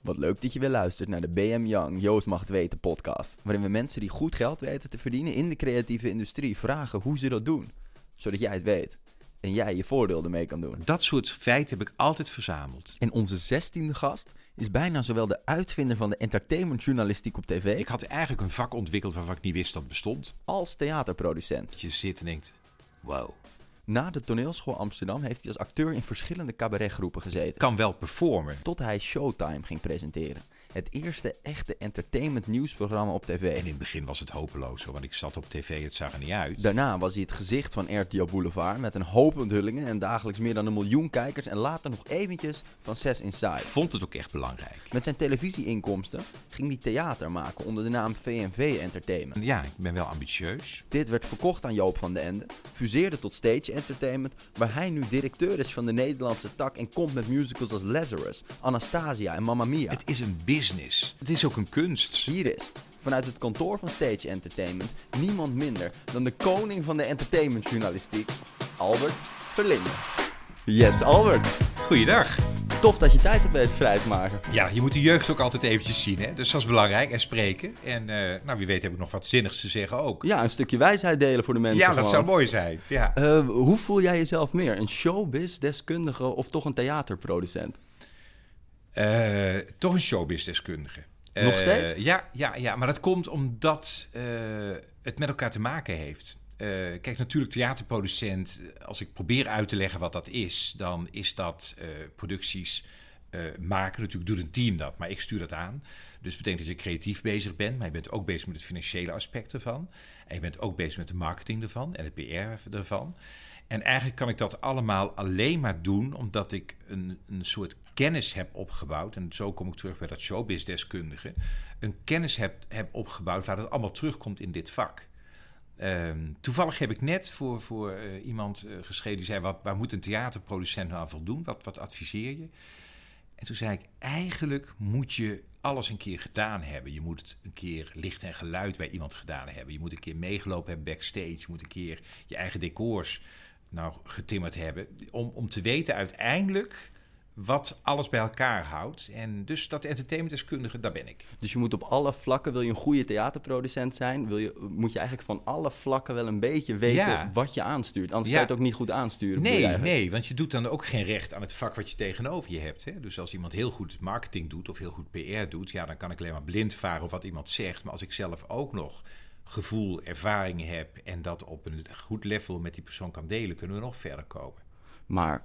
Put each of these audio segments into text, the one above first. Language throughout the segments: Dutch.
Wat leuk dat je weer luistert naar de BM Young Joost Mag Het Weten podcast. Waarin we mensen die goed geld weten te verdienen in de creatieve industrie vragen hoe ze dat doen. Zodat jij het weet. En jij je voordeel ermee kan doen. Dat soort feiten heb ik altijd verzameld. En onze zestiende gast is bijna zowel de uitvinder van de entertainmentjournalistiek op tv... Ik had eigenlijk een vak ontwikkeld waarvan ik niet wist dat bestond. als theaterproducent. Dat je zit en denkt, wow. Na de toneelschool Amsterdam heeft hij als acteur in verschillende cabaretgroepen gezeten. Kan wel performen. Tot hij Showtime ging presenteren. Het eerste echte entertainment nieuwsprogramma op tv. En in het begin was het hopeloos, hoor, want ik zat op tv, het zag er niet uit. Daarna was hij het gezicht van RTL Boulevard met een hoop onthullingen en dagelijks meer dan een miljoen kijkers en later nog eventjes van 6 Inside. Vond het ook echt belangrijk. Met zijn televisieinkomsten ging hij theater maken onder de naam VNV Entertainment. En ja, ik ben wel ambitieus. Dit werd verkocht aan Joop van den Ende, fuseerde tot Stage Entertainment, waar hij nu directeur is van de Nederlandse tak en komt met musicals als Lazarus, Anastasia en Mamma Mia. Het is een business. Het is ook een kunst. Hier is, vanuit het kantoor van Stage Entertainment, niemand minder dan de koning van de entertainmentjournalistiek, Albert Verlinde. Yes, Albert. Goeiedag. Tof dat je tijd hebt weten vrij te maken. Ja, je moet de jeugd ook altijd eventjes zien, hè? Dus dat is belangrijk. En spreken. En eh, nou, wie weet heb ik nog wat zinnigs te zeggen ook. Ja, een stukje wijsheid delen voor de mensen. Ja, dat gewoon. zou mooi zijn. Ja. Eh, hoe voel jij jezelf meer? Een showbiz-deskundige of toch een theaterproducent? Eh, toch een showbiz-deskundige. Nog Eh, steeds? Ja, ja, ja, maar dat komt omdat eh, het met elkaar te maken heeft. Kijk, natuurlijk theaterproducent, als ik probeer uit te leggen wat dat is, dan is dat producties maken. Natuurlijk doet een team dat, maar ik stuur dat aan. Dus dat betekent dat je creatief bezig bent, maar je bent ook bezig met het financiële aspect ervan. En je bent ook bezig met de marketing ervan en het PR ervan. En eigenlijk kan ik dat allemaal alleen maar doen omdat ik een, een soort kennis heb opgebouwd. En zo kom ik terug bij dat showbiz-deskundige. Een kennis heb, heb opgebouwd waar het allemaal terugkomt in dit vak. Ehm, toevallig heb ik net voor, voor eh, iemand eh, geschreven die zei: wat, waar moet een theaterproducent nou aan voldoen? Wat, wat adviseer je? En toen zei ik: eigenlijk moet je alles een keer gedaan hebben. Je moet een keer licht en geluid bij iemand gedaan hebben. Je moet een keer meegelopen hebben backstage. Je moet een keer je eigen decors nou getimmerd hebben. Om, om te weten uiteindelijk wat alles bij elkaar houdt. En dus dat entertainmentdeskundige, daar ben ik. Dus je moet op alle vlakken, wil je een goede theaterproducent zijn, wil je, moet je eigenlijk van alle vlakken wel een beetje weten Ja. wat je aanstuurt. Anders Ja. kan je het ook niet goed aansturen. Nee, nee, want je doet dan ook geen recht aan het vak wat je tegenover je hebt. Hè? Dus als iemand heel goed marketing doet of heel goed PR doet, ja, dan kan ik alleen maar blind varen op wat iemand zegt. Maar als ik zelf ook nog gevoel, ervaring heb en dat op een goed level met die persoon kan delen, kunnen we nog verder komen. Maar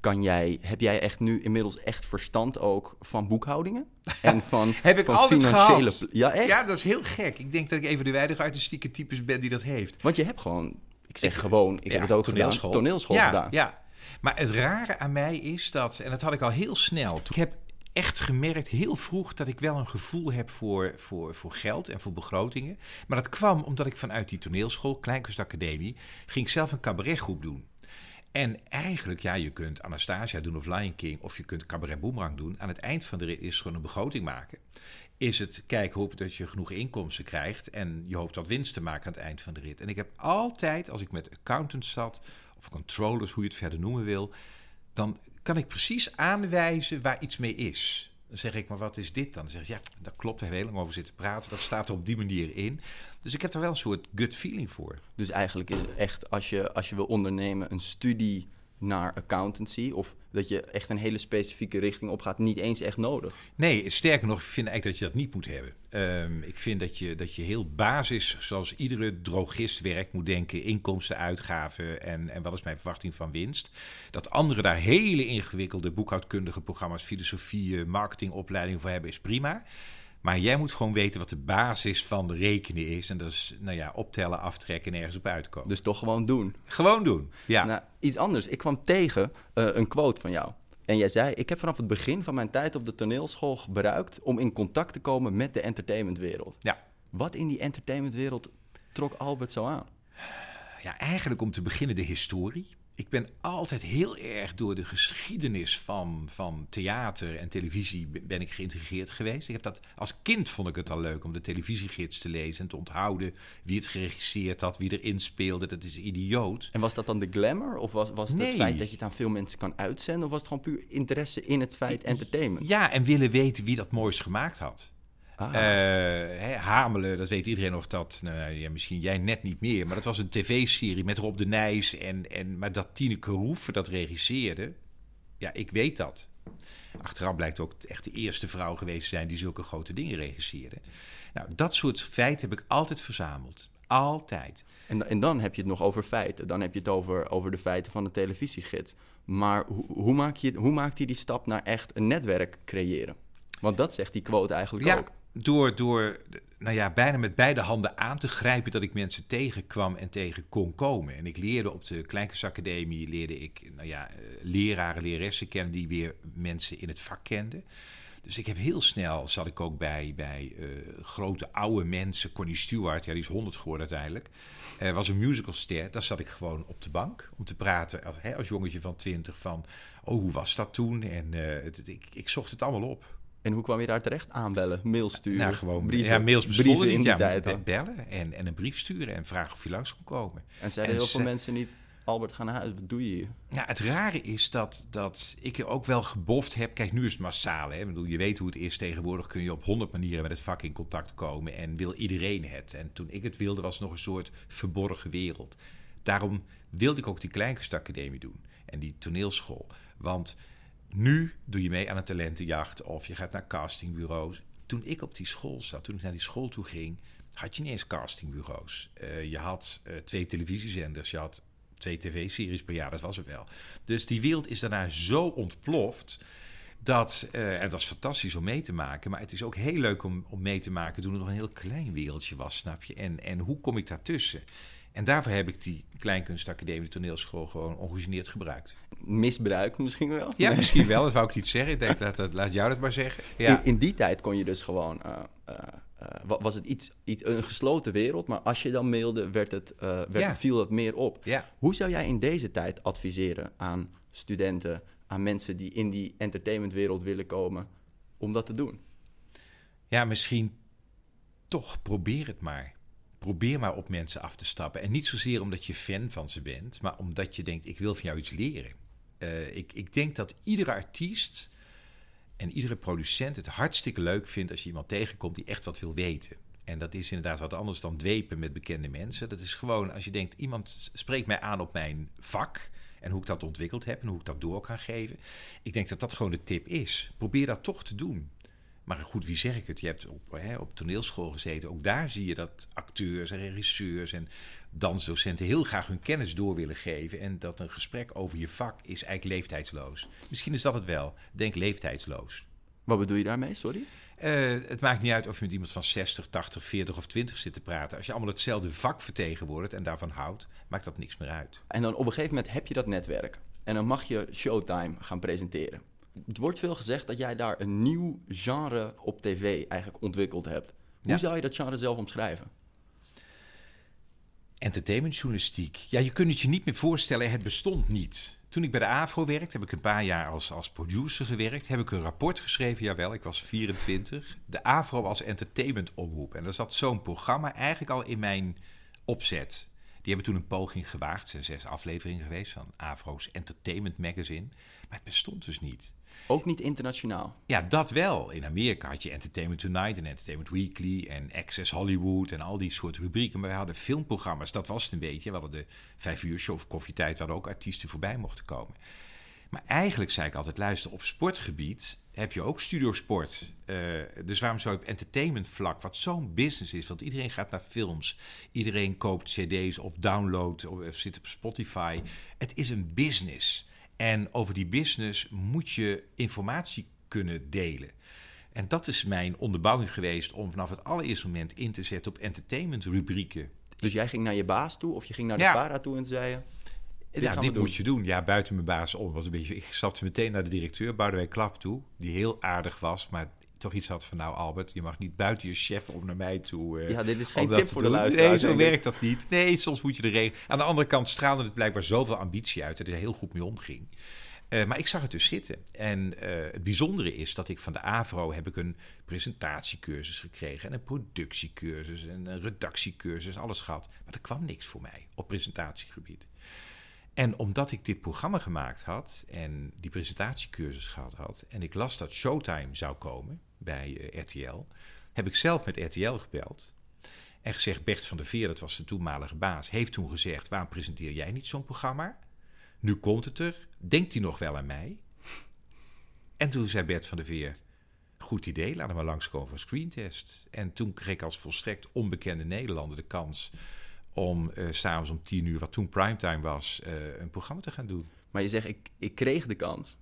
kan jij, heb jij echt nu inmiddels echt verstand ook van boekhoudingen? En van, Heb ik van altijd financiële... gehad. pl- Ja, echt? Ja, dat is heel gek. Ik denk dat ik even de weinige artistieke types ben die dat heeft. Want je hebt gewoon, ik zeg gewoon, ik Ja, heb het ook toneelschool. gedaan, toneelschool ja, gedaan. Ja, maar het rare aan mij is dat, en dat had ik al heel snel. Ik heb echt gemerkt heel vroeg dat ik wel een gevoel heb voor, voor, voor geld en voor begrotingen. Maar dat kwam omdat ik vanuit die toneelschool, Kleinkunstacademie, ging zelf een cabaretgroep doen. En eigenlijk, ja, je kunt Anastasia doen of Lion King, of je kunt Cabaret Boomerang doen. Aan het eind van de rit is gewoon een begroting maken. Is het, kijk, hopen dat je genoeg inkomsten krijgt en je hoopt wat winst te maken aan het eind van de rit. En ik heb altijd, als ik met accountants zat, of controllers, hoe je het verder noemen wil, dan kan ik precies aanwijzen waar iets mee is. Dan zeg ik, maar wat is dit dan? Dan zeg je, ja, dat klopt, we hebben heel lang over zitten praten. Dat staat er op die manier in. Dus ik heb er wel een soort gut feeling voor. Dus eigenlijk is het echt, als je, als je wil ondernemen, een studie naar accountancy... of dat je echt een hele specifieke richting opgaat, niet eens echt nodig. Nee, sterker nog, ik vind eigenlijk dat je dat niet moet hebben. Ehm, ik vind dat je, dat je heel basis, zoals iedere drogist werkt, moet denken: inkomsten, uitgaven en, en wat is mijn verwachting van winst. Dat anderen daar hele ingewikkelde boekhoudkundige programma's, filosofie, marketingopleiding voor hebben, is prima. Maar jij moet gewoon weten wat de basis van de rekenen is. En dat is, nou ja, optellen, aftrekken en ergens op uitkomen. Dus toch gewoon doen. gewoon doen. Ja. Nou, iets anders. Ik kwam tegen eh, een quote van jou. En jij zei, ik heb vanaf het begin van mijn tijd op de toneelschool gebruikt... om in contact te komen met de entertainmentwereld. ja. Wat in die entertainmentwereld trok Albert zo aan? Ja, eigenlijk om te beginnen de historie. Ik ben altijd heel erg door de geschiedenis van, van theater en televisie ben ik geïntegreerd geweest. Ik heb dat, als kind vond ik het al leuk om de televisiegids te lezen en te onthouden wie het geregisseerd had, wie erin speelde. Dat is idioot. En was dat dan de glamour? Of was, was het Nee. het feit dat je het aan veel mensen kan uitzenden? Of was het gewoon puur interesse in het feit entertainment? Ja, en willen weten wie dat moois gemaakt had. Ah. Eh, hè, Hamelen, dat weet iedereen nog dat. Nou, ja, misschien jij net niet meer, maar dat was een tv-serie met Rob de Nijs. En, en, maar dat Tineke Roeven dat regisseerde, ja, ik weet dat. Achteraf blijkt ook echt de eerste vrouw geweest te zijn die zulke grote dingen regisseerde. Nou, dat soort feiten heb ik altijd verzameld. Altijd. En, en dan heb je het nog over feiten. Dan heb je het over, over de feiten van de televisiegids. Maar hoe, hoe, maak je, hoe maakt hij die stap naar echt een netwerk creëren? Want dat zegt die quote eigenlijk Ja, ook. Door, door nou ja, bijna met beide handen aan te grijpen dat ik mensen tegenkwam en tegen kon komen. En ik leerde op de Kleinkunstacademie, leerde ik nou ja, eh, leraren, leraressen kennen die weer mensen in het vak kenden. Dus ik heb heel snel, zat ik ook bij, bij eh, grote oude mensen. Connie Stewart, ja, die is 100 geworden uiteindelijk. was een musicalster. Daar zat ik gewoon op de bank om te praten als, hè, als jongetje van 20 van... Oh, hoe was dat toen? En eh, ik, ik zocht het allemaal op. En hoe kwam je daar terecht? Aanbellen, mails sturen, Nou, gewoon brieven, ja, mails brieven in die Ja, tijd. bellen en, en een brief sturen en vragen of je langs kon komen. En zeiden En heel veel mensen niet... Albert, ga naar huis, wat doe je hier? Ja, het rare is dat, dat ik er ook wel geboft heb. Kijk, nu is het massaal. Hè? Ik bedoel, je weet hoe het is. Tegenwoordig kun je op honderd manieren met het vak in contact komen. En wil iedereen het. En toen ik het wilde, was het nog een soort verborgen wereld. Daarom wilde ik ook die Kleinkunstacademie doen. En die toneelschool. Want nu doe je mee aan een talentenjacht. Of je gaat naar castingbureaus. Toen ik op die school zat, toen ik naar die school toe ging... had je niet eens castingbureaus. Eh, je had eh, twee televisiezenders. Je had twee tv-series per jaar, dat was het wel. Dus die wereld is daarna zo ontploft. Dat, eh, en dat is fantastisch om mee te maken. Maar het is ook heel leuk om, om mee te maken toen het nog een heel klein wereldje was, snap je? En, en hoe kom ik daartussen? En daarvoor heb ik die Kleinkunstacademie toneelschool gewoon ongegeneerd gebruikt. Misbruik misschien wel? Ja, Nee. misschien wel, dat wou ik niet zeggen. Ik denk, laat, dat- laat jou dat maar zeggen. Ja. In, in die tijd kon je dus gewoon... eh, eh, eh, wa- was het iets, iets, een gesloten wereld, maar als je dan mailde, werd het, werd, Ja. viel het meer op. ja. Hoe zou jij in deze tijd adviseren aan studenten, aan mensen die in die entertainmentwereld willen komen, om dat te doen? Ja, misschien toch probeer het maar. Probeer maar op mensen af te stappen. En niet zozeer omdat je fan van ze bent, maar omdat je denkt: ik wil van jou iets leren. Eh, ik, ik denk dat iedere artiest en iedere producent het hartstikke leuk vindt als je iemand tegenkomt die echt wat wil weten. En dat is inderdaad wat anders dan dwepen met bekende mensen. Dat is gewoon als je denkt: iemand spreekt mij aan op mijn vak. En hoe ik dat ontwikkeld heb en hoe ik dat door kan geven. Ik denk dat dat gewoon de tip is. Probeer dat toch te doen. Maar goed, wie zeg ik het? Je hebt op, hè, op toneelschool gezeten. Ook daar zie je dat acteurs en regisseurs en dansdocenten heel graag hun kennis door willen geven. En dat een gesprek over je vak is eigenlijk leeftijdsloos. Misschien is dat het wel. Denk leeftijdsloos. Wat bedoel je daarmee, sorry? Eh, het maakt niet uit of je met iemand van 60, 80, 40 of 20 zit te praten. Als je allemaal hetzelfde vak vertegenwoordigt en daarvan houdt, maakt dat niks meer uit. En dan op een gegeven moment heb je dat netwerk. En dan mag je Showtime gaan presenteren. Het wordt veel gezegd dat jij daar een nieuw genre op tv eigenlijk ontwikkeld hebt. Hoe Ja. zou je dat genre zelf omschrijven? Entertainmentjournalistiek. Ja, je kunt het je niet meer voorstellen, het bestond niet. Toen ik bij de AVRO werkte, heb ik een paar jaar als, als producer gewerkt. Heb ik een rapport geschreven, jawel, ik was 24. De AVRO als entertainmentomroep. En er zat zo'n programma eigenlijk al in mijn opzet. Die hebben toen een poging gewaagd. Zijn zes afleveringen geweest van AVRO's Entertainment Magazine. Maar het bestond dus niet. Ook niet internationaal. Ja, dat wel. In Amerika had je Entertainment Tonight en Entertainment Weekly en Access Hollywood en al die soort rubrieken. Maar we hadden filmprogramma's, dat was het een beetje. We hadden de vijf uur show of koffietijd, waar ook artiesten voorbij mochten komen. Maar eigenlijk zei ik altijd, luister, op sportgebied heb je ook studiosport. Eh dus waarom zou je op entertainment vlak, wat zo'n business is, want iedereen gaat naar films, iedereen koopt cd's of downloadt of zit op Spotify. Het is een business. En over die business moet je informatie kunnen delen. En dat is mijn onderbouwing geweest om vanaf het allereerste moment in te zetten op entertainment-rubrieken. Dus jij ging naar je baas toe of je ging naar de Ja. Toe en zei je... Dit ja, dit moet je doen. Ja, buiten mijn baas om. Was een beetje, ik stapte meteen naar de directeur, Boudewijn Klap toe. Die heel aardig was, maar toch iets had van... nou Albert, je mag niet buiten je chef om naar mij toe... eh, Ja, dit is geen tip voor de luisteraar. Nee, zo werkt dat niet. Nee, soms moet je de regel... Aan de andere kant straalde het blijkbaar zoveel ambitie uit... dat hij er heel goed mee omging. Eh, maar ik zag het dus zitten. En eh, het bijzondere is dat ik van de AVRO heb ik een presentatiecursus gekregen... en een productiecursus en een redactiecursus, alles gehad. Maar er kwam niks voor mij op presentatiegebied. En omdat ik dit programma gemaakt had en die presentatiecursus gehad had... en ik las dat Showtime zou komen bij eh, RTL... heb ik zelf met RTL gebeld... en gezegd, Bert van der Veer, dat was de toenmalige baas... heeft toen gezegd, waarom presenteer jij niet zo'n programma? Nu komt het er. Denkt hij nog wel aan mij? En toen zei Bert van der Veer... Goed idee, laten we maar langskomen voor een screentest. En toen kreeg ik als volstrekt onbekende Nederlander de kans... om s s'avonds om tien uur, wat toen primetime was... eh, een programma te gaan doen. Maar je zegt, ik, ik kreeg de kans.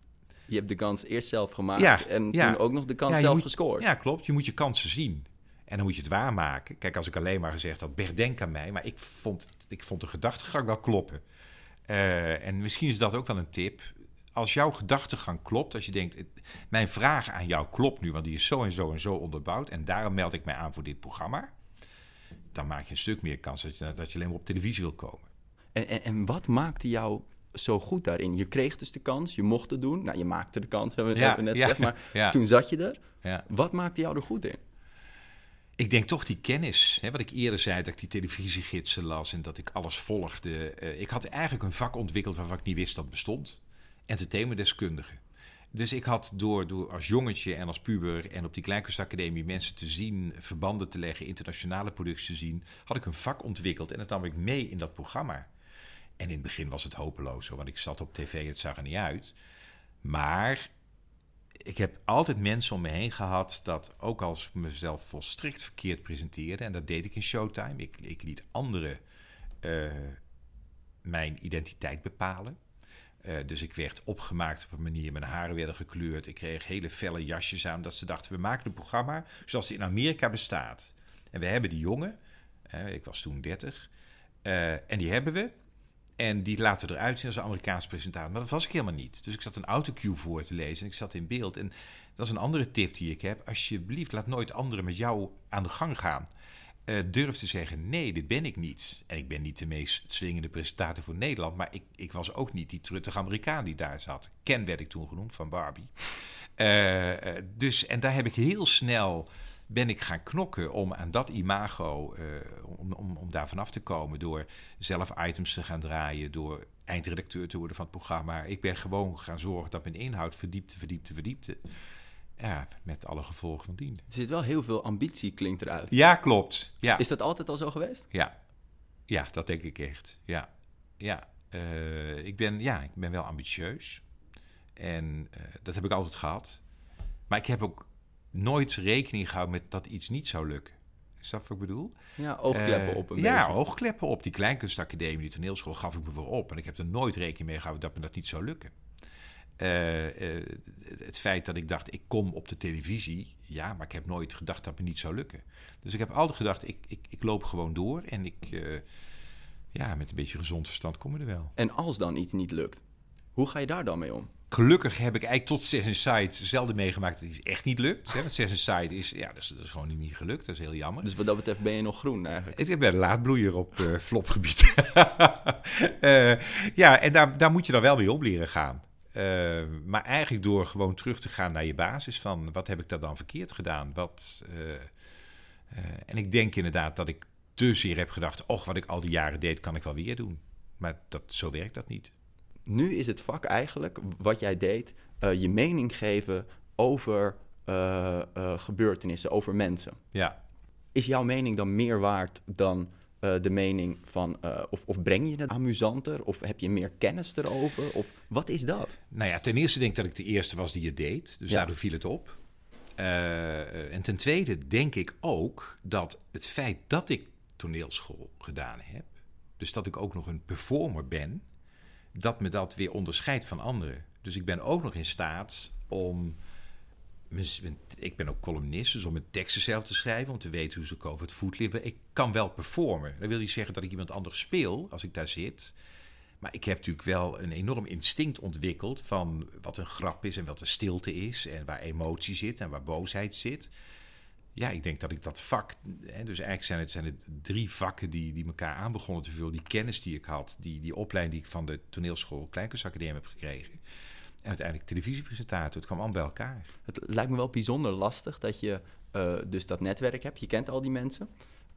Je hebt de kans eerst zelf gemaakt Ja, en ja. toen ook nog de kans Ja, zelf moet- gescoord. Ja, klopt. Je moet je kansen zien. En dan moet je het waarmaken. Kijk, als ik alleen maar gezegd had, Bert, denk aan mij. Maar ik vond, ik vond de gedachtegang wel kloppen. Eh, en misschien is dat ook wel een tip. Als jouw gedachtegang klopt, als je denkt, het- mijn vraag aan jou klopt nu, want die is zo en zo en zo onderbouwd. En daarom meld ik mij aan voor dit programma. Dan maak je een stuk meer kans dat je, dat je alleen maar op televisie wil komen. En, en, en wat maakte jou zo goed daarin? Je kreeg dus de kans, je mocht het doen. Nou, je maakte de kans, hebben we, Ja, hebben we net ja, gezegd. Maar ja. toen zat je er. Ja. Wat maakte jou er goed in? Ik denk toch die kennis. Hè, wat ik eerder zei, dat ik die televisiegidsen las en dat ik alles volgde. Eh, ik had eigenlijk een vak ontwikkeld waarvan ik niet wist dat bestond. Entertainmentdeskundige. Dus ik had door, door als jongetje en als puber en op die Kleinkunstacademie mensen te zien, verbanden te leggen, internationale producties te zien, had ik een vak ontwikkeld en dat nam ik mee in dat programma. En in het begin was het hopeloos, want ik zat op tv, het zag er niet uit. Maar ik heb altijd mensen om me heen gehad dat ook als ik mezelf volstrekt verkeerd presenteerde, en dat deed ik in Showtime, ik, ik liet anderen eh, mijn identiteit bepalen. Eh, dus ik werd opgemaakt op een manier, mijn haren werden gekleurd, ik kreeg hele felle jasjes aan, dat ze dachten, we maken een programma zoals het in Amerika bestaat. En we hebben die jongen, ik was toen 30, eh, en die hebben we. En die laten eruit zien als een Amerikaans presentator. Maar dat was ik helemaal niet. Dus ik zat een autocue voor te lezen en ik zat in beeld. En dat is een andere tip die ik heb. Alsjeblieft, laat nooit anderen met jou aan de gang gaan. Eh, durf te zeggen, nee, dit ben ik niet. En ik ben niet de meest swingende presentator voor Nederland. Maar ik, ik was ook niet die truttige Amerikaan die daar zat. Ken werd ik toen genoemd, van Barbie. Eh, eh, dus, en daar heb ik heel snel ben ik gaan knokken om aan dat imago, om, om, om daar vanaf te komen. Door zelf items te gaan draaien, door eindredacteur te worden van het programma. Ik ben gewoon gaan zorgen dat mijn inhoud verdiepte, verdiepte, verdiepte. Ja, met alle gevolgen van dien. Er zit wel heel veel ambitie, klinkt eruit. Ja, klopt. Ja, Is dat altijd al zo geweest? ja. ja dat denk ik echt. Ja, ja. Eh, ik, ben, ja ik ben wel ambitieus. En eh, dat heb ik altijd gehad. Maar ik heb ook nooit rekening gehouden met dat iets niet zou lukken. Is dat wat ik bedoel? Ja, oogkleppen Eh, op een Ja, oogkleppen op. Die kleinkunstacademie, die toneelschool, gaf ik me voor op. En ik heb er nooit rekening mee gehouden dat me dat niet zou lukken. Eh, eh, het feit dat ik dacht, ik kom op de televisie. Ja, maar ik heb nooit gedacht dat me niet zou lukken. Dus ik heb altijd gedacht, ik, ik, ik loop gewoon door. En ik, eh, ja, met een beetje gezond verstand kom er wel. En als dan iets niet lukt, hoe ga je daar dan mee om? Gelukkig heb ik eigenlijk tot Sess Inside zelden meegemaakt dat iets echt niet lukt. Hè? Want Sess Inside is, ja, dat is, dat is gewoon niet gelukt. Dat is heel jammer. Dus wat dat betreft ben je nog groen eigenlijk. Ik ben een laadbloeier op flopgebied. Ja, en daar, daar moet je dan wel mee om leren gaan. Eh, maar eigenlijk door gewoon terug te gaan naar je basis van... wat heb ik daar dan verkeerd gedaan? Wat, eh, eh, en ik denk inderdaad dat ik te zeer heb gedacht... och, wat ik al die jaren deed, kan ik wel weer doen. Maar dat, zo werkt dat niet. Nu is het vak eigenlijk, wat jij deed, eh, je mening geven over gebeurtenissen, over mensen. Ja, Is jouw mening dan meer waard dan eh, de mening van, eh, of, of breng je het amusanter, of heb je meer kennis erover, of wat is dat? Nou ja, ten eerste denk ik dat ik de eerste was die het deed. Dus Ja. daardoor viel het op. Eh, en ten tweede denk ik ook dat het feit dat ik toneelschool gedaan heb... dus dat ik ook nog een performer ben... dat me dat weer onderscheidt van anderen. Dus ik ben ook nog in staat om... Ik ben ook columnist, dus om mijn teksten zelf te schrijven... om te weten hoe ze over het voetlippen. Ik kan wel performen. Dat wil niet zeggen dat ik iemand anders speel als ik daar zit... Maar ik heb natuurlijk wel een enorm instinct ontwikkeld van wat een grap is en wat een stilte is en waar emotie zit en waar boosheid zit. Ja, ik denk dat ik dat vak, hè, dus eigenlijk zijn het, zijn het drie vakken die, die elkaar aan begonnen te vullen. Die kennis die ik had, die, die opleiding die ik van de toneelschool Kleinkunstacademie heb gekregen. En uiteindelijk televisiepresentator, het kwam allemaal bij elkaar. Het lijkt me wel bijzonder lastig dat je uh, dus dat netwerk hebt. Je kent al die mensen.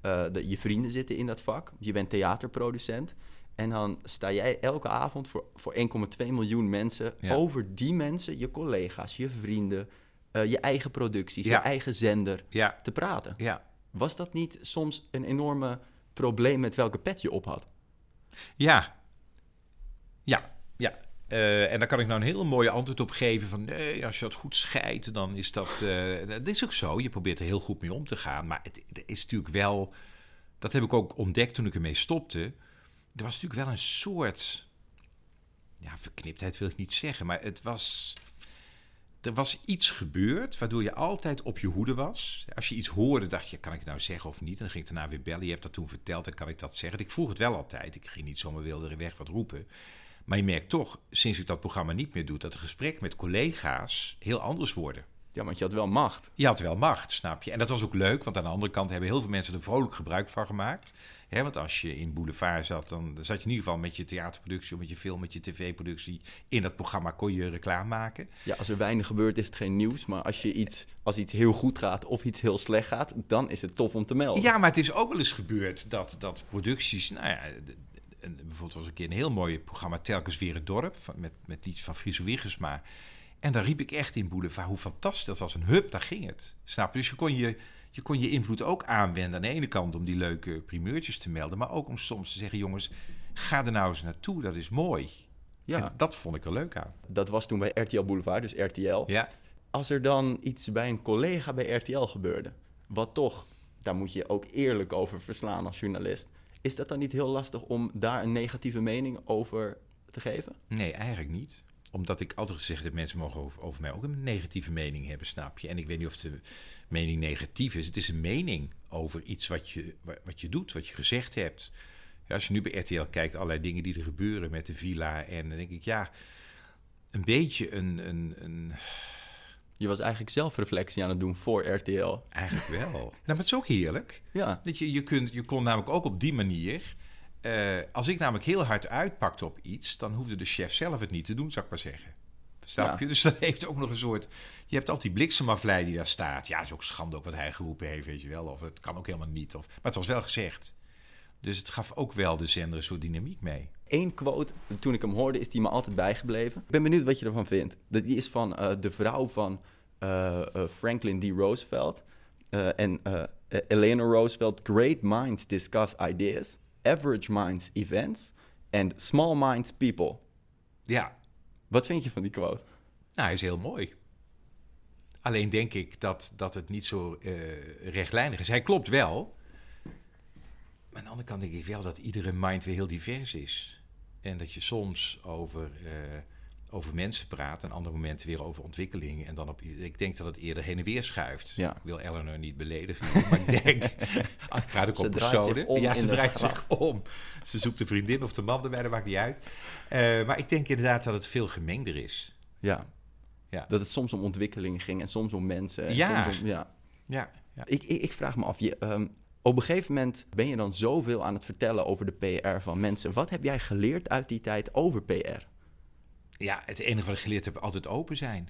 Uh, de, je vrienden zitten in dat vak. Je bent theaterproducent. En dan sta jij elke avond voor, voor 1,2 miljoen mensen Ja. over die mensen, je collega's, je vrienden, eh, je eigen producties, je eigen zender Ja, te praten. ja. Was dat niet soms een enorme probleem met welke pet je op had? Ja. Ja, ja. Eh, en daar kan ik nou een heel mooi antwoord op geven van nee, als je dat goed scheidt, dan is dat... eh, dat is ook zo, je probeert er heel goed mee om te gaan. Maar het, is natuurlijk wel... Dat heb ik ook ontdekt toen ik ermee stopte. Er was natuurlijk wel een soort... Ja, verkniptheid wil ik niet zeggen, maar het was... Er was iets gebeurd waardoor je altijd op je hoede was. Als je iets hoorde, dacht je, kan ik het nou zeggen of niet? En dan ging ik daarna weer bellen. Je hebt dat toen verteld, dan kan ik dat zeggen. Ik vroeg het wel altijd. Ik ging niet zomaar wilde weg wat roepen. Maar je merkt toch, sinds ik dat programma niet meer doe, dat de gesprekken met collega's heel anders worden. Ja, want je had wel macht. Je had wel macht, snap je? En dat was ook leuk, want aan de andere kant hebben heel veel mensen er vrolijk gebruik van gemaakt. Want als je in Boulevard zat, dan zat je in ieder geval met je theaterproductie, of met je film, met je tv-productie. In dat programma kon je reclame maken. Ja, als er weinig gebeurt is het geen nieuws. Maar als, je iets, als iets heel goed gaat of iets heel slecht gaat, dan is het tof om te melden. Ja, maar het is ook wel eens gebeurd dat, dat producties, nou ja, en bijvoorbeeld was een keer een heel mooi programma Telkens Weer het Dorp, van, met, met liedjes van Friso Wiggersma. En daar riep ik echt in Boulevard hoe fantastisch dat was. Een hup, daar ging het. Snap je? Dus je kon je, je kon je invloed ook aanwenden aan de ene kant om die leuke primeurtjes te melden, maar ook om soms te zeggen, jongens, ga er nou eens naartoe, dat is mooi. Ja, En dat vond ik er leuk aan. dat was toen bij RTL Boulevard, dus RTL. Ja, Als er dan iets bij een collega bij RTL gebeurde, wat toch, daar moet je ook eerlijk over verslaan als journalist. Is dat dan niet heel lastig om daar een negatieve mening over te geven? Nee, eigenlijk niet. Omdat ik altijd gezegd heb, mensen mogen over, over mij ook een negatieve mening hebben, snap je? En ik weet niet of de mening negatief is. Het is een mening over iets wat je, wa- wat je doet, wat je gezegd hebt. Als je nu bij RTL kijkt, allerlei dingen die er gebeuren met de villa. En dan denk ik, ja, een beetje een... een, een Je was eigenlijk zelfreflectie aan het doen voor RTL. eigenlijk wel. nou, maar het is ook heerlijk. Ja, Dat je, je, kunt, je kon namelijk ook op die manier... eh, als ik namelijk heel hard uitpakte op iets... dan hoefde de chef zelf het niet te doen, zou ik maar zeggen. Snap Ja. je? Dus dat heeft ook nog een soort... Je hebt altijd die bliksemaflei die daar staat. Ja, het is ook schande ook wat hij geroepen heeft, weet je wel. Of het kan ook helemaal niet. Of, maar het was wel gezegd. Dus het gaf ook wel de zender een soort dynamiek mee. Eén quote, toen ik hem hoorde, is die me altijd bijgebleven. Ik ben benieuwd wat je ervan vindt. Dat- Die is van eh, de vrouw van Franklin D. Roosevelt. Eh, en eh, eh, Eleanor Roosevelt. Great minds discuss ideas. Average minds events. And small minds people. Ja, Wat vind je van die quote? nou, hij is heel mooi. Alleen denk ik dat, dat het niet zo eh, rechtlijnig is. Hij klopt wel. Maar aan de andere kant denk ik wel dat iedere mind weer heel divers is. En dat je soms over, eh, over mensen praat en andere momenten weer over ontwikkelingen. En dan op, ik denk dat het eerder heen en weer schuift. Ja. Ik wil Eleanor niet beledigen, maar ik denk... ik praat ook Ze op personen. om ja, ze de draait zich om. Ze zoekt een vriendin of de man erbij, dat maakt niet uit. Eh, maar ik denk inderdaad dat het veel gemengder is. Ja. Ja. Dat het soms om ontwikkeling ging en soms om mensen. En Ja. Soms om, ja. Ja, ja. Ik, ik, ik vraag me af, je, ehm, op een gegeven moment ben je dan zoveel aan het vertellen over de PR van mensen. Wat heb jij geleerd uit die tijd over PR? Ja, het enige wat ik geleerd heb, altijd open zijn.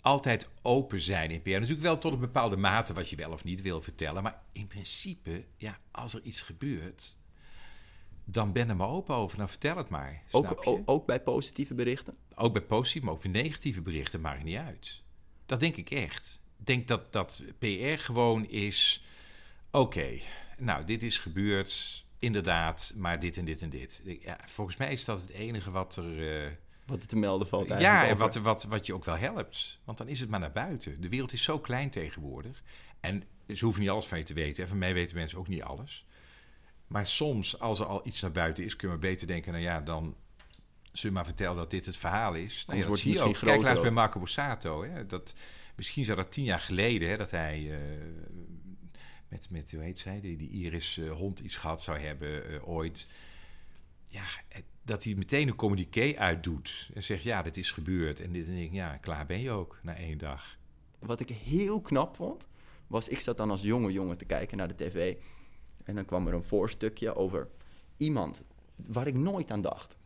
Altijd open zijn in PR. Natuurlijk wel tot een bepaalde mate wat je wel of niet wil vertellen. Maar in principe, ja, als er iets gebeurt, dan ben er maar open over. Dan vertel het maar. Ook, ook bij positieve berichten? Ook bij positieve, maar ook bij negatieve berichten maakt niet uit. Dat denk ik echt. Ik denk dat, dat PR gewoon is... Oké, nou, dit is gebeurd, inderdaad, maar dit en dit en dit. Ja, volgens mij is dat het enige wat er... eh, Wat er te melden valt ja, eigenlijk en over. wat, wat, wat je ook wel helpt. Want dan is het maar naar buiten. De wereld is zo klein tegenwoordig. En ze hoeven niet alles van je te weten. En van mij weten mensen ook niet alles. Maar soms, als er al iets naar buiten is, kun je maar beter denken... nou ja, dan we maar vertellen dat dit het verhaal is. Nou, ja, dat wordt zie het je ook. Kijk laatst bij. Marco Borsato. Hè, dat, misschien zou dat tien jaar geleden... Hè, dat hij eh, met, met, hoe heet zij... die, die Iris eh, hond iets gehad zou hebben eh, ooit... ja, dat hij meteen een communiqué uitdoet. En zegt, ja, dit is gebeurd. En dit en ik, ja, klaar ben je ook na één dag. Wat ik heel knap vond, was ik zat dan als jonge jongen te kijken naar de tv. En dan kwam er een voorstukje over iemand waar ik nooit aan dacht.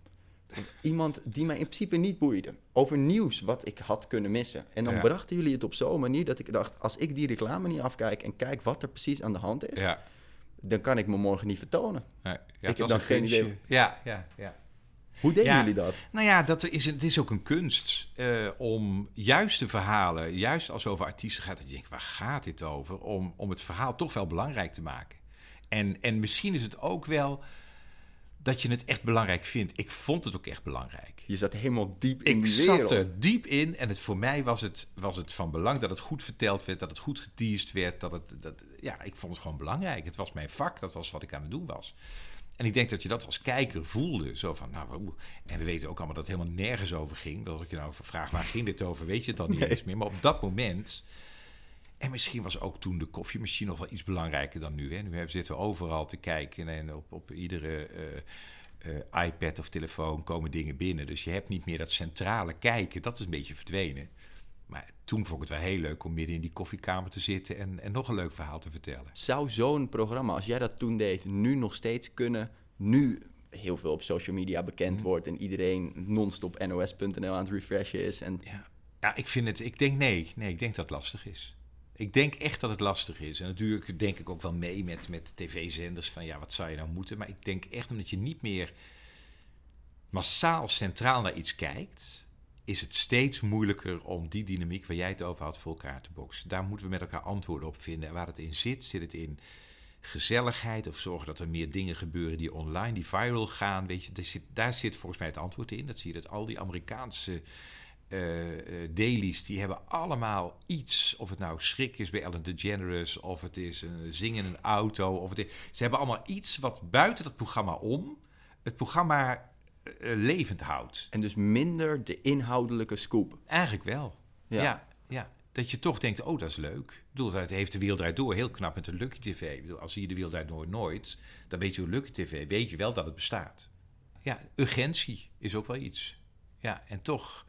Iemand die mij in principe niet boeide. Over nieuws wat ik had kunnen missen. En dan Ja. brachten jullie het op zo'n manier dat ik dacht... als ik die reclame niet afkijk en kijk wat er precies aan de hand is... Ja. dan kan ik me morgen niet vertonen. Ja, heb het was dan een geen idee. Ja, ja, ja. Hoe deden Ja. jullie dat? Nou ja, dat is, het is ook een kunst eh, om juist de verhalen, juist als het over artiesten gaat, dat je denkt, waar gaat dit over? Om, om het verhaal toch wel belangrijk te maken. En, en misschien is het ook wel dat je het echt belangrijk vindt. Ik vond het ook echt belangrijk. Je zat helemaal diep in Ik die zat wereld. er diep in en het, voor mij was het, was het van belang dat het goed verteld werd, dat het goed geteased werd. Dat het, dat, ja, ik vond het gewoon belangrijk. Het was mijn vak, dat was wat ik aan het doen was. En ik denk dat je dat als kijker voelde. Zo van, nou, en we weten ook allemaal dat het helemaal nergens over ging. Dat als ik je nou vraag, waar ging dit over, weet je het dan niet Nee. eens meer. Maar op dat moment... En misschien was ook toen de koffiemachine nog wel iets belangrijker dan nu. Hè. Nu hebben- zitten we overal te kijken en op, op iedere eh, eh, iPad of telefoon komen dingen binnen. Dus je hebt niet meer dat centrale kijken. Dat is een beetje verdwenen. Maar toen vond ik het wel heel leuk om midden in die koffiekamer te zitten en, en nog een leuk verhaal te vertellen. Zou zo'n programma, als jij dat toen deed, nu nog steeds kunnen? Nu heel veel op social media bekend Mhm. wordt en iedereen non-stop nos.nl aan het refreshen is. En Ja, ja ik vind het. Ik denk nee. Nee, ik denk dat het lastig is. Ik denk echt dat het lastig is. En natuurlijk denk ik ook wel mee met, met tv-zenders van ja, wat zou je nou moeten? Maar ik denk echt omdat je niet meer massaal centraal naar iets kijkt, is het steeds moeilijker om die dynamiek waar jij het over had voor elkaar te boksen. Daar moeten we met elkaar antwoorden op vinden. En waar het in zit, zit het in gezelligheid of zorgen dat er meer dingen gebeuren die online, die viral gaan. Weet je, daar zit, daar zit volgens mij het antwoord in. Dat zie je dat al die Amerikaanse eh, dailies, die hebben allemaal iets. Of het nou schrik is bij Ellen DeGeneres, of het is een zingen in een auto. Of het is, ze hebben allemaal iets wat buiten dat programma om het programma levend houdt. En dus minder de inhoudelijke scoop. Eigenlijk wel. Ja. Ja. ja, Dat je toch denkt, oh, dat is leuk. Ik bedoel, dat heeft de wereld draait door heel knap met de Lucky TV. Ik bedoel, als zie je de wereld draait door nooit, dan weet je hoe Lucky TV, weet je wel dat het bestaat. Ja, urgentie is ook wel iets. Ja, en toch,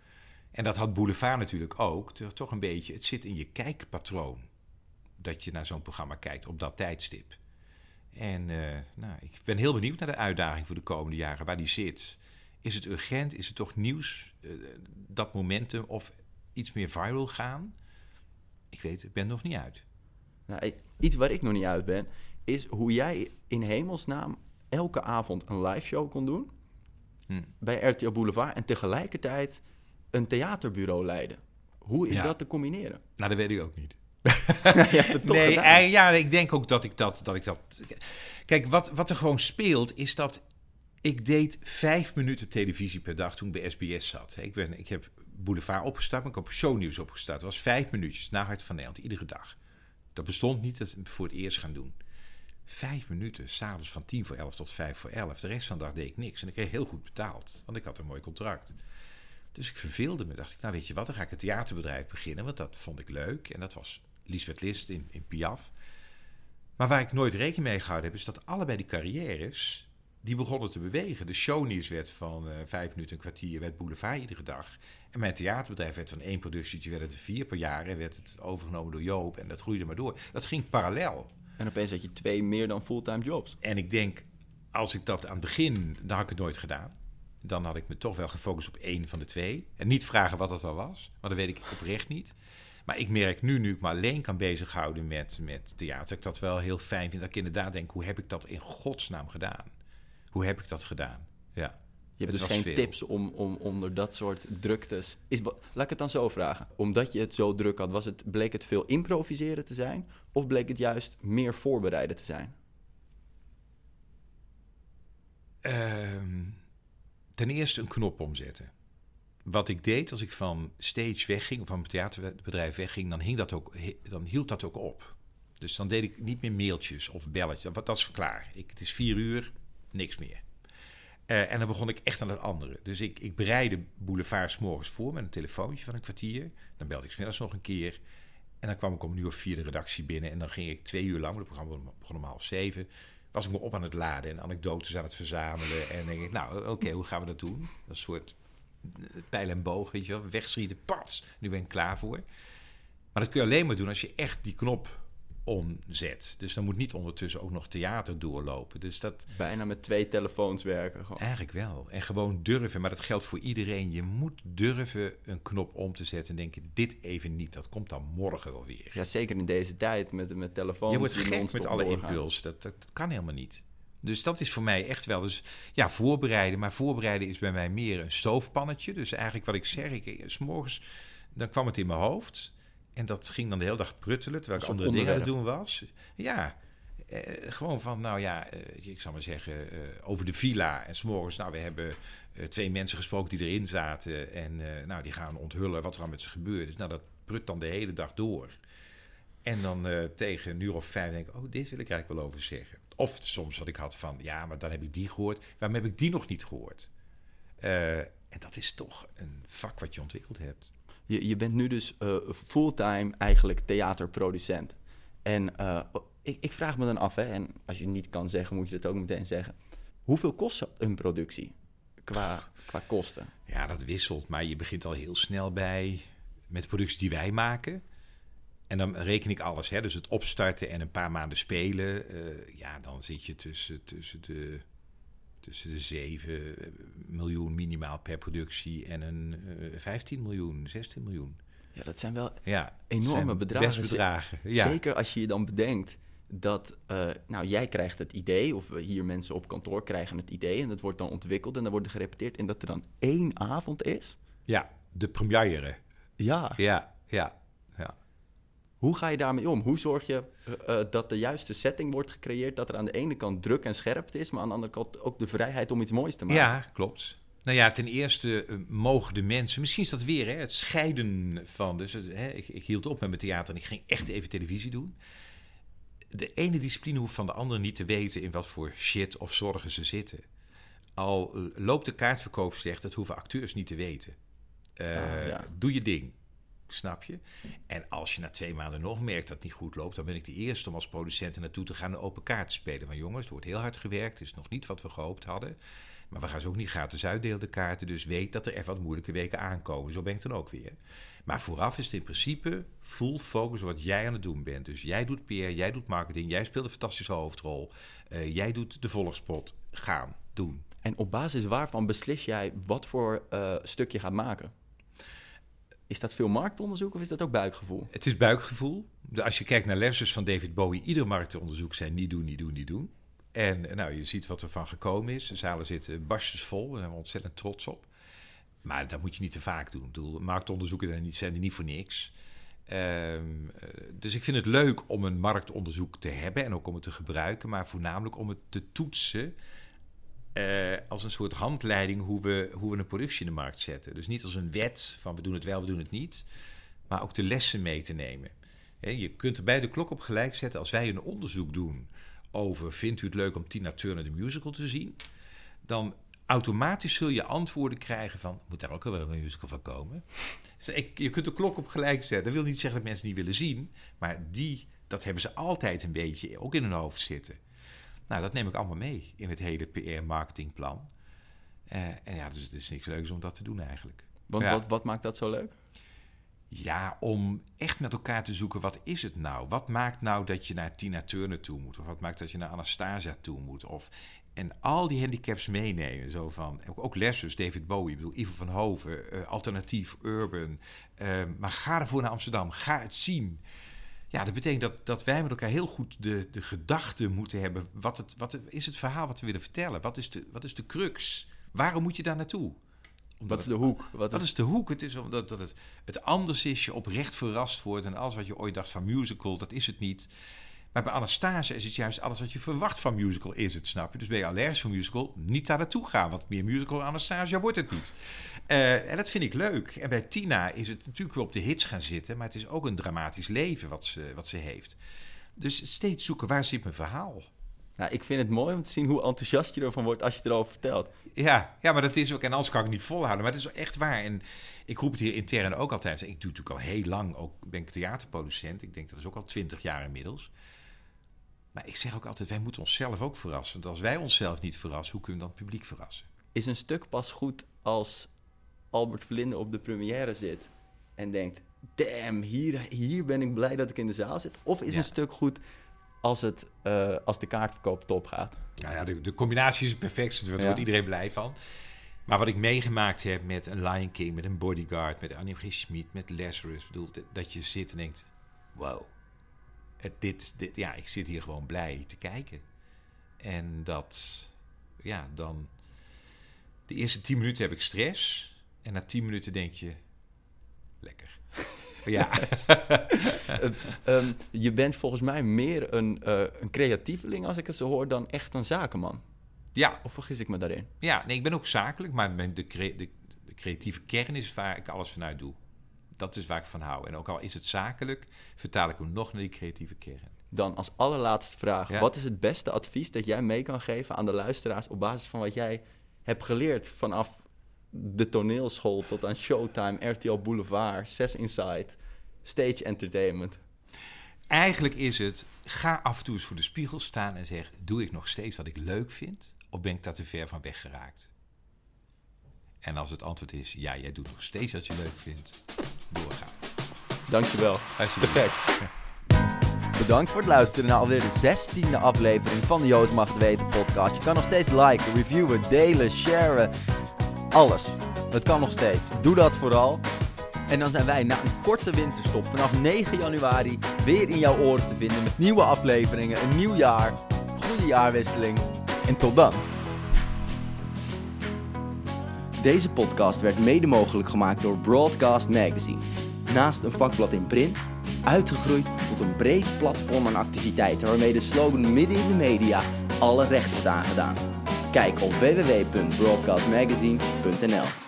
en dat had Boulevard natuurlijk ook, to- toch een beetje, het zit in je kijkpatroon. Dat je naar zo'n programma kijkt op dat tijdstip. En eh, nou, ik ben heel benieuwd naar de uitdaging voor de komende jaren, waar die zit. Is het urgent? Is het toch nieuws? eh, dat momentum of iets meer viral gaan? Ik weet, ik ben nog niet uit. Nou, ik- iets waar ik nog niet uit ben, is hoe jij in hemelsnaam elke avond een live show kon doen Hm. bij RTL Boulevard en tegelijkertijd een theaterbureau leiden. Hoe is Ja. dat te combineren? Nou, dat weet ik ook niet. Het nee, eh, ja, ik denk ook dat ik dat, dat ik dat. Kijk, wat, wat er gewoon speelt, is dat ik deed vijf minuten televisie per dag toen ik bij SBS zat. Ik, ben, ik heb Boulevard opgestart, maar ik heb shownieuws opgestart. Dat was vijf minuutjes, na Hart van Nederland, iedere dag. Dat bestond niet, dat we voor het eerst gaan doen. Vijf minuten, s'avonds van tien voor elf tot vijf voor elf. De rest van de dag deed ik niks. En ik kreeg heel goed betaald, want ik had een mooi contract. Dus ik verveelde me. Dacht ik, nou weet je wat, dan ga ik een theaterbedrijf beginnen. Want dat vond ik leuk. En dat was Lisbeth List in, in Piaf. Maar waar ik nooit rekening mee gehouden heb, is dat allebei die carrières, die begonnen te bewegen. De shownieuws werd van eh, vijf minuten, een kwartier, werd boulevard iedere dag. En mijn theaterbedrijf werd van één productietje, werd het er vier per jaar. En werd het overgenomen door Joop. En dat groeide maar door. Dat ging parallel. En opeens had je twee meer dan fulltime jobs. En ik denk, als ik dat aan het begin, dan had ik het nooit gedaan. Dan had ik me toch wel gefocust op één van de twee. En niet vragen wat het al was, maar dat weet ik oprecht niet. Maar ik merk nu, nu ik me alleen kan bezighouden met, met theater, dat ik dat wel heel fijn vind. Dat ik inderdaad denk, hoe heb ik dat in godsnaam gedaan? Hoe heb ik dat gedaan? Ja. Je hebt Het dus geen veel. tips om, om onder dat soort druktes. Is, laat ik het dan zo vragen. Omdat je het zo druk had, was het, bleek het veel improviseren te zijn? Of bleek het juist meer voorbereiden te zijn? Ehm, ten eerste een knop omzetten. Wat ik deed als ik van stage wegging, of van mijn theaterbedrijf wegging, dan, hing dat ook, dan hield dat ook op. Dus dan deed ik niet meer mailtjes of belletjes. Want dat is klaar. Ik, het is vier uur, niks meer. Eh, en dan begon ik echt aan het andere. Dus ik, ik bereidde morgens voor met een telefoontje van een kwartier. Dan belde ik 's middags nog een keer. En dan kwam ik om een uur of vier de redactie binnen. En dan ging ik twee uur lang, het programma begon om half zeven, was ik me op aan het laden en anekdotes aan het verzamelen. En denk ik, nou, oké, hoe gaan we dat doen? Een soort pijl en boog, weet je wel. Wegschieten, pats, nu ben ik klaar voor. Maar dat kun je alleen maar doen als je echt die knop omzet. Dus dan moet niet ondertussen ook nog theater doorlopen. Dus dat... Bijna met twee telefoons werken. Gewoon. Eigenlijk wel. En gewoon durven. Maar dat geldt voor iedereen. Je moet durven een knop om te zetten en denken, dit even niet. Dat komt dan morgen wel weer. Ja, zeker in deze tijd met, met telefoons. Je wordt gek met alle impuls. Dat, dat, dat kan helemaal niet. Dus dat is voor mij echt wel. Dus ja, voorbereiden. Maar voorbereiden is bij mij meer een stoofpannetje. Dus eigenlijk wat ik zeg, ik, s morgens, dan kwam het in mijn hoofd. En dat ging dan de hele dag pruttelen, terwijl ik andere dingen aan het doen was. Ja, eh, gewoon van, nou ja, eh, ik zou maar zeggen, eh, over de villa. En s'morgens, nou, we hebben eh, twee mensen gesproken die erin zaten. En eh, nou, die gaan onthullen wat er aan met ze gebeurd is. Nou, dat prut dan de hele dag door. En dan eh, tegen een uur of vijf denk ik, oh, dit wil ik eigenlijk wel over zeggen. Of soms wat ik had van, ja, maar dan heb ik die gehoord. Waarom heb ik die nog niet gehoord? en dat is toch een vak wat je ontwikkeld hebt je, je bent nu dus uh, fulltime eigenlijk theaterproducent. En uh, ik, ik, vraag me dan af, hè, en als je het niet kan zeggen, moet je het ook meteen zeggen. Hoeveel kost een productie qua, qua kosten? Ja, dat wisselt, maar je begint al heel snel bij met producties die wij maken. En dan reken ik alles, hè? dus het opstarten en een paar maanden spelen. Uh, ja, dan zit je tussen, tussen de tussen de 7 eh, miljoen minimaal per productie en een uh, eh, 15 miljoen, 16 miljoen. Ja, dat zijn wel ja, enorme bedragen. Best bedragen. Ja. Zeker als je je dan bedenkt dat, uh, nou, jij krijgt het idee, of hier mensen op kantoor krijgen het idee, en dat wordt dan ontwikkeld en dan wordt er gerepeteerd, en dat er dan één avond is. Ja, de première. Ja. Ja, ja. Hoe ga je daarmee om? Hoe zorg je uh, dat de juiste setting wordt gecreëerd? Dat er aan de ene kant druk en scherpte is, maar aan de andere kant ook de vrijheid om iets moois te maken. Ja, klopt. Nou ja, ten eerste uh, mogen de mensen, misschien is dat weer hè, het scheiden van. Dus hè, ik, ik, hield op met mijn theater en ik ging echt even televisie doen. De ene discipline hoeft van de andere niet te weten in wat voor shit of zorgen ze zitten. Al loopt de kaartverkoop slecht, dat hoeven acteurs niet te weten. Uh, ja. Doe je ding. Snap je? En als je na twee maanden nog merkt dat het niet goed loopt, dan ben ik de eerste om als producent naartoe te gaan een open kaart te spelen. Van jongens, het wordt heel hard gewerkt, het is nog niet wat we gehoopt hadden. Maar we gaan ze ook niet gratis uitdelen, de kaarten. Dus weet dat er even wat moeilijke weken aankomen. Zo ben ik dan ook weer. Maar vooraf is het in principe full focus wat jij aan het doen bent. Dus jij doet PR, jij doet marketing, jij speelt een fantastische hoofdrol. Uh, jij doet de volgspot. Gaan, doen. En op basis waarvan beslis jij wat voor uh, stuk je gaat maken? Is dat veel marktonderzoek of is dat ook buikgevoel? Het is buikgevoel. Als je kijkt naar lessons van David Bowie, ieder marktonderzoek zijn niet doen, niet doen, niet doen. En nou, je ziet wat er van gekomen is. De zalen zitten barstjes vol, daar zijn we ontzettend trots op. Maar dat moet je niet te vaak doen. Ik bedoel, marktonderzoeken zijn, niet, zijn er niet voor niks. Um, dus ik vind het leuk om een marktonderzoek te hebben en ook om het te gebruiken, maar voornamelijk om het te toetsen uh, als een soort handleiding hoe we, hoe we een productie in de markt zetten. Dus niet als een wet van we doen het wel, we doen het niet. Maar ook de lessen mee te nemen. je kunt er bij de klok op gelijk zetten als wij een onderzoek doen over vindt u het leuk om Tina Turner de musical te zien? Dan automatisch zul je antwoorden krijgen van moet daar ook wel een musical van komen? Dus je kunt de klok op gelijk zetten. Dat wil niet zeggen dat mensen niet willen zien, maar die, dat hebben ze altijd een beetje ook in hun hoofd zitten. Nou, dat neem ik allemaal mee in het hele PR-marketingplan. Uh, en ja, dus het is niks leuks om dat te doen eigenlijk. Want wat, wat maakt dat zo leuk? Ja, om echt met elkaar te zoeken, wat is het nou? Wat maakt nou dat je naar Tina Turner toe moet? Of wat maakt dat je naar Anastasia toe moet? Of, en al die handicaps meenemen. Zo van, ook lessers, David Bowie, ik bedoel, Ivo van Hoven, uh, alternatief, urban. Uh, maar ga ervoor naar Amsterdam, ga het zien. Ja, dat betekent dat, dat wij met elkaar heel goed de, de gedachte moeten hebben. Wat, het, wat is het verhaal wat we willen vertellen? Wat is de, wat is de crux? Waarom moet je daar naartoe? wat is de hoek? Wat, is... is... de hoek? Het is omdat dat het, het anders is, je oprecht verrast wordt. En alles wat je ooit dacht van musical, dat is het niet. Maar bij Anastasia is het juist alles wat je verwacht van musical is het, snap je? Dus ben je allergisch voor musical, niet daar naartoe gaan. Want meer musical Anastasia wordt het niet. Uh, en dat vind ik leuk. En bij Tina is het natuurlijk wel op de hits gaan zitten... maar het is ook een dramatisch leven wat ze, wat ze heeft. Dus steeds zoeken, waar zit mijn verhaal? Nou, ik vind het mooi om te zien hoe enthousiast je ervan wordt als je erover vertelt. Ja, ja, maar dat is ook... En anders kan ik het niet volhouden. Maar het is echt waar. En ik roep het hier intern ook altijd. Ik doe natuurlijk al heel lang... Ook ben ik theaterproducent. Ik denk dat is ook al twintig jaar inmiddels Maar ik zeg ook altijd, wij moeten onszelf ook verrassen. Want als wij onszelf niet verrassen, hoe kunnen we dan het publiek verrassen? Is een stuk pas goed als Albert Verlinde op de première zit en denkt: damn, hier, hier ben ik blij dat ik in de zaal zit? Of is Ja. een stuk goed als, het, eh, als de kaartverkoop top gaat? Nou ja, de, de combinatie is het perfectste. Daar Ja. wordt iedereen blij van. Maar wat ik meegemaakt heb met een Lion King, met een Bodyguard, met Annie G. Schmid, met Lazarus. bedoel, dat je zit en denkt, wow. Het, dit, dit, ja, ik zit hier gewoon blij te kijken. En dat, ja, dan... De eerste tien minuten heb ik stress. En na tien minuten denk je, lekker. Ja, Eh, ehm, je bent volgens mij meer een, eh een creatieveling, als ik het zo hoor, dan echt een zakenman. ja, Of vergis ik me daarin? Ja, nee, ik ben ook zakelijk, maar mijn- de, cre- de, de creatieve kern is waar ik alles vanuit doe. Dat is waar ik van hou. En ook al is het zakelijk, vertaal ik hem nog naar die creatieve kern. Dan als allerlaatste vraag: Ja. wat is het beste advies dat jij mee kan geven aan de luisteraars op basis van wat jij hebt geleerd vanaf de toneelschool tot aan Showtime, RTL Boulevard, Zes Inside, Stage Entertainment? Eigenlijk is het, ga af en toe eens voor de spiegel staan en zeg, doe ik nog steeds wat ik leuk vind? Of ben ik daar te ver van weggeraakt? En als het antwoord is, ja, jij doet nog steeds wat je leuk vindt, doorgaan. Dankjewel. Alsjeblieft. Perfect. Bedankt voor het luisteren naar alweer de zestiende aflevering van de Joost Mag Het Weten podcast. Je kan nog steeds liken, reviewen, delen, sharen. Alles. Het kan nog steeds. Doe dat vooral. En dan zijn wij na een korte winterstop vanaf 9 januari weer in jouw oren te vinden met nieuwe afleveringen, een nieuw jaar, goede jaarwisseling en tot dan. Deze podcast werd mede mogelijk gemaakt door Broadcast Magazine. Naast een vakblad in print, uitgegroeid tot een breed platform aan activiteiten waarmee de slogan midden in de media alle recht wordt aangedaan. Kijk op www.broadcastmagazine.nl